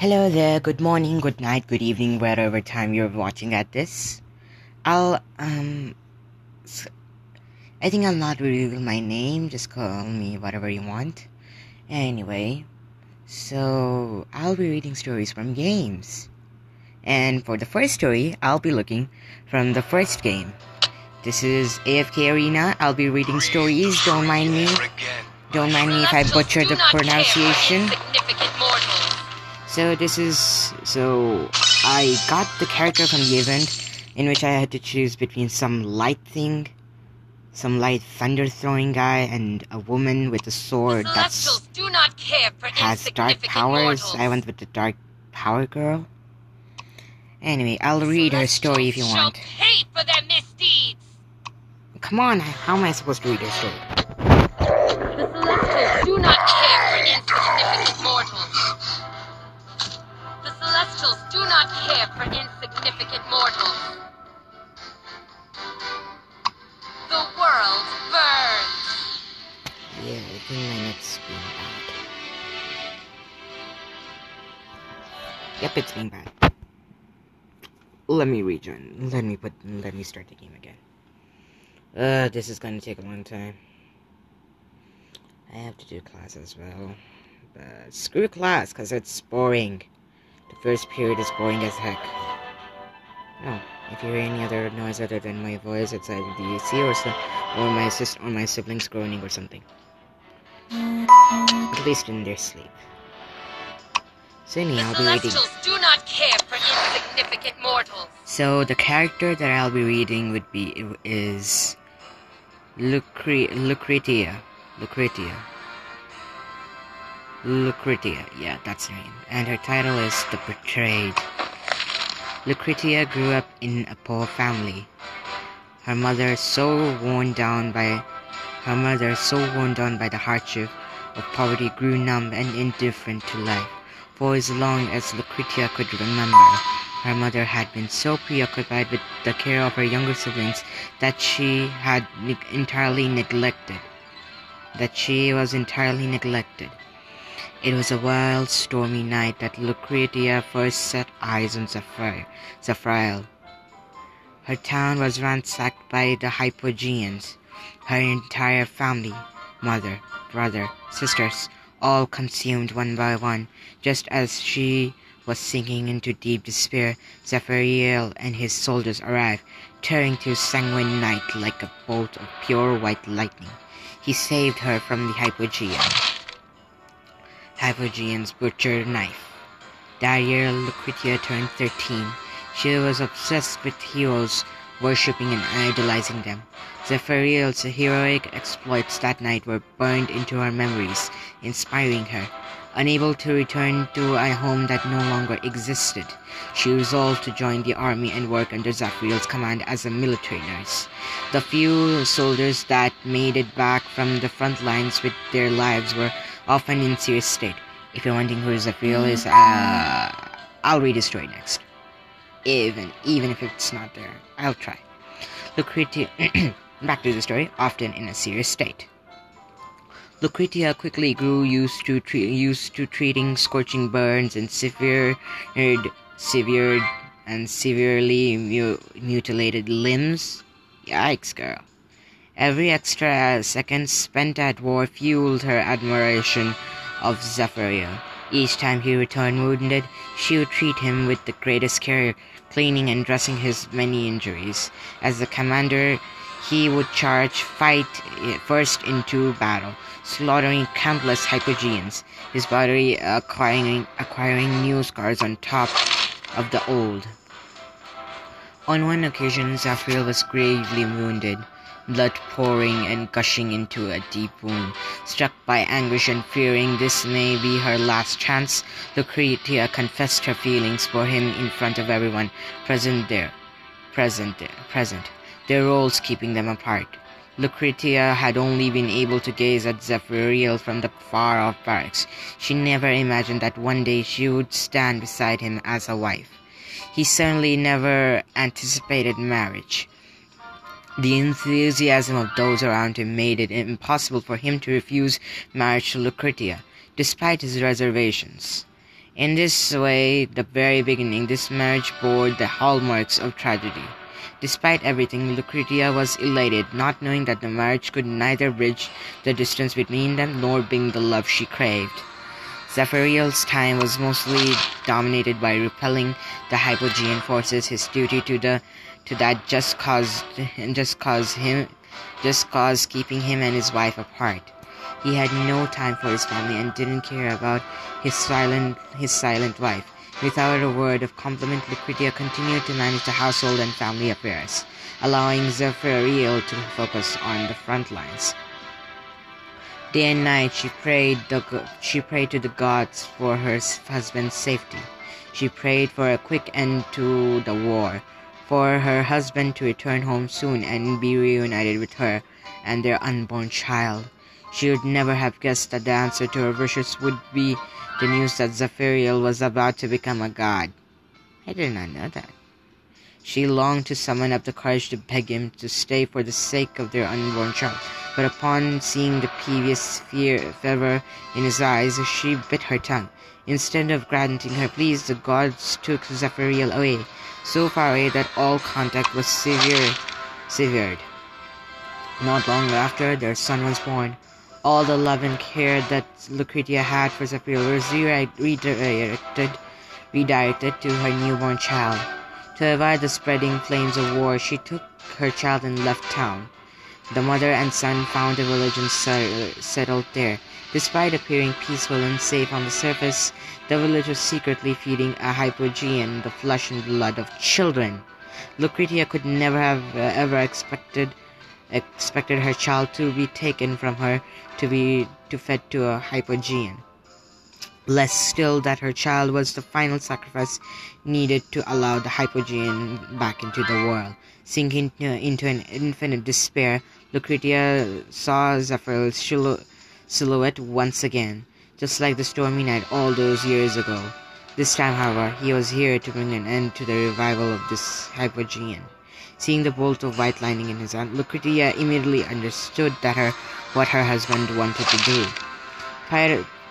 Hello there, good morning, good night, good evening, wherever time you're watching at this. I'll, um, I think I'll not reveal my name, just call me whatever you want. Anyway, so I'll be reading stories from games. And for the first story, I'll be looking from the first game. This is AFK Arena. I'll be reading stories, don't mind me. Don't mind me if I butcher the pronunciation. So this is so I got the character from the event in which I had to choose between some light thing, some light thunder throwing guy, and a woman with a sword that has dark powers. Mortals. I went with the dark power girl. Anyway, I'll read her story if you want. Hate for their misdeeds. Come on, how am I supposed to read her story? The Celestials do not Do not care for insignificant mortals. The world burns. Yeah, I think my net's being bad. Yep, it's being bad. Let me rejoin. Let me put. Let me start the game again. Uh, this is gonna take a long time. I have to do class as well. But screw class, cause it's boring. The first period is boring as heck. Oh, if you hear any other noise other than my voice, it's either the AC or, so, or my sis or my siblings groaning or something. At least in their sleep. So anyhow, I'll be reading. Do not care for insignificant mortals. So the character that I'll be reading would be is Lucre- Lucretia. Lucretia. Lucretia, yeah, that's her name. And her title is The Betrayed. Lucretia grew up in a poor family. Her mother so worn down by her mother so worn down by the hardship of poverty grew numb and indifferent to life. For as long as Lucretia could remember, her mother had been so preoccupied with the care of her younger siblings that she had entirely neglected. That she was entirely neglected. It was a wild, stormy night that Lucretia first set eyes on Zephyriel. Her town was ransacked by the Hypogeans. Her entire family, mother, brother, sisters, all consumed one by one, just as she was sinking into deep despair. Zephyriel and his soldiers arrived, tearing through sanguine night like a bolt of pure white lightning. He saved her from the Hypogean. Hypogean's butcher knife. That year, Lucretia turned 13. She was obsessed with heroes, worshipping and idolizing them. Zephyriel's heroic exploits that night were burned into her memories, inspiring her. Unable to return to a home that no longer existed, she resolved to join the army and work under Zephyriel's command as a military nurse. The few soldiers that made it back from the front lines with their lives were often in serious state. If you're wondering who Zephyriel is, uh, I'll read his story next. Even even if it's not there, I'll try. Lucretia, back to the story, often in a serious state. Lucretia quickly grew used to tre- used to treating scorching burns and severe, severe and severely mu- mutilated limbs. Yikes, girl! Every extra second spent at war fueled her admiration of Zephyriel. Each time he returned wounded, she would treat him with the greatest care, cleaning and dressing his many injuries. As the commander, he would charge fight eh, first into battle, slaughtering countless Hypogeans, his body acquiring, acquiring new scars on top of the old. On one occasion, Zephyriel was gravely wounded, blood pouring and gushing into a deep wound. Struck by anguish and fearing this may be her last chance, Lucretia confessed her feelings for him in front of everyone present there. Present there. Present. Their roles keeping them apart. Lucretia had only been able to gaze at Zephyriel from the far off barracks. She never imagined that one day she would stand beside him as a wife. He certainly never anticipated marriage. The enthusiasm of those around him made it impossible for him to refuse marriage to Lucretia, despite his reservations. In this way, the very beginning, this marriage bore the hallmarks of tragedy. Despite everything, Lucretia was elated, not knowing that the marriage could neither bridge the distance between them nor bring the love she craved. Zephyriel's time was mostly dominated by repelling the Hypogean forces, his duty to the to that just caused just cause him just cause keeping him and his wife apart. He had no time for his family and didn't care about his silent his silent wife. Without a word of compliment, Lucretia continued to manage the household and family affairs, allowing Zephyriel to focus on the front lines. Day and night she prayed the she prayed to the gods for her husband's safety. She prayed for a quick end to the war, for her husband to return home soon and be reunited with her and their unborn child. She would never have guessed that the answer to her wishes would be the news that Zephyriel was about to become a god. I did not know that. She longed to summon up the courage to beg him to stay for the sake of their unborn child, but upon seeing the previous fear fervor in his eyes, she bit her tongue. Instead of granting her pleas, the gods took Zephyriel away, so far away that all contact was severe, severed. Not long after, their son was born. All the love and care that Lucretia had for Zephyriel was redirected, redirected to her newborn child. To avoid the spreading flames of war, she took her child and left town. The mother and son found a village and settled there. Despite appearing peaceful and safe on the surface, the village was secretly feeding a hypogean, the flesh and blood of children. Lucretia could never have uh, ever expected expected her child to be taken from her to be to fed to a hypogean less still that her child was the final sacrifice needed to allow the hypogean back into the world. Sinking into an infinite despair, Lucretia saw Zephyriel's silhouette once again, just like the stormy night all those years ago. This time, however, he was here to bring an end to the revival of this hypogean. Seeing the bolt of white lining in his hand, Lucretia immediately understood that her what her husband wanted to do.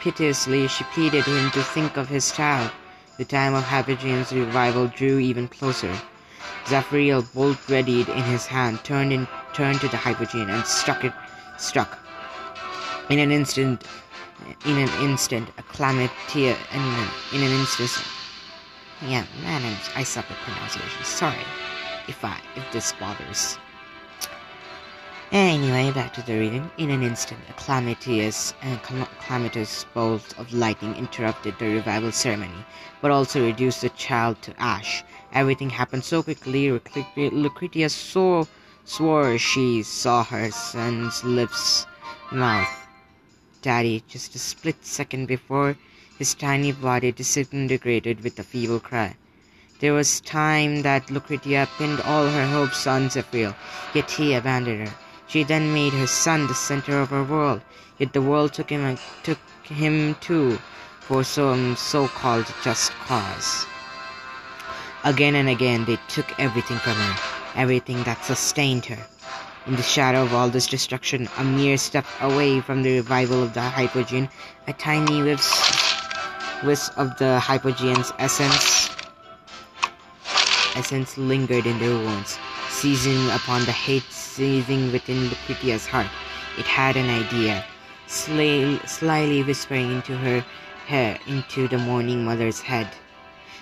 Piteously, she pleaded him to think of his child. The time of Hypogean's revival drew even closer. Zephyriel, bolt readied in his hand, turned in, turned to the Hypogean and struck it. Struck. In an instant, in an instant, a calamity. In an, in an instant. Yeah, man, I suck at pronunciation. Sorry, if I if this bothers. Anyway, back to the reading. In an instant, a calamitous and calamitous bolt of lightning interrupted the revival ceremony, but also reduced the child to ash. Everything happened so quickly, Lucretia so swore she saw her son's lips mouth. Daddy, just a split second before his tiny body disintegrated with a feeble cry. There was time that Lucretia pinned all her hopes on Zephyriel, yet he abandoned her. She then made her son the center of her world, yet the world took him took him too for some so-called just cause. Again and again they took everything from her, everything that sustained her. In the shadow of all this destruction, a mere step away from the revival of the Hypogean, a tiny wisp of the Hypogean's essence essence lingered in their wounds, seizing upon the hate seething within Lucretia's heart. It had an idea, sly, slyly whispering into her hair, into the mourning mother's head.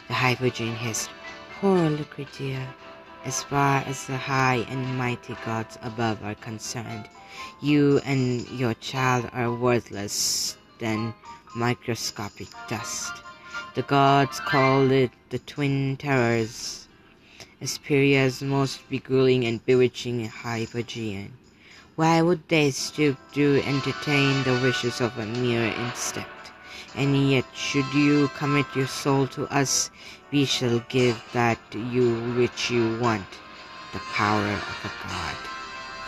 The Hypogean hissed, Poor Lucretia, as far as the high and mighty gods above are concerned, you and your child are worthless than microscopic dust. The gods called it the twin terrors Hesperia's most beguiling and bewitching Hypogean. Why would they stoop to entertain the wishes of a mere insect? And yet, should you commit your soul to us, we shall give that you which you want, the power of a god.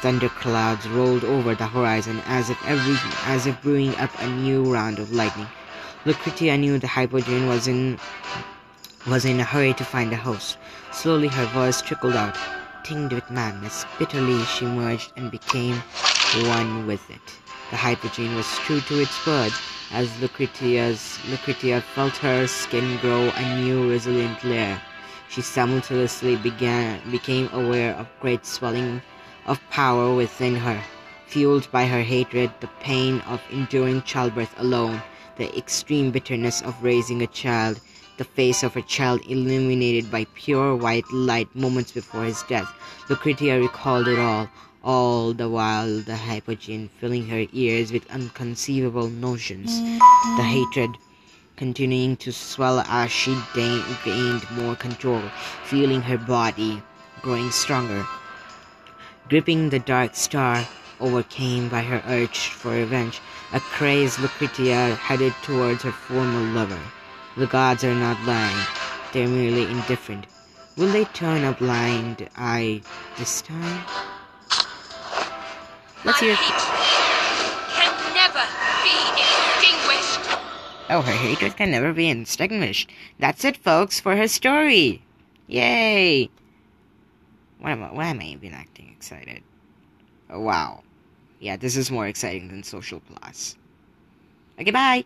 Thunder clouds rolled over the horizon as if every as if brewing up a new round of lightning. Lucretia knew the Hypogean was in was in a hurry to find a host. Slowly her voice trickled out, tinged with madness. Bitterly she merged and became one with it. The Hypogean was true to its word. as Lucretia's Lucretia felt her skin grow a new resilient layer. She simultaneously began became aware of great swelling of power within her, fueled by her hatred, the pain of enduring childbirth alone, the extreme bitterness of raising a child, the face of her child illuminated by pure white light moments before his death. Lucretia recalled it all, all the while the hypogean filling her ears with inconceivable notions, the hatred continuing to swell as she gained more control, feeling her body growing stronger. Gripping the dark star, overcame by her urge for revenge, a crazed Lucretia headed towards her former lover. The gods are not blind, they're merely indifferent. Will they turn a blind eye this time? Let's hear. can never be extinguished. Oh, her hatred can never be extinguished. That's it, folks, for her story. Yay! Why am I, why am I even acting excited? Oh, wow. Yeah, this is more exciting than Social Plus. Okay, bye!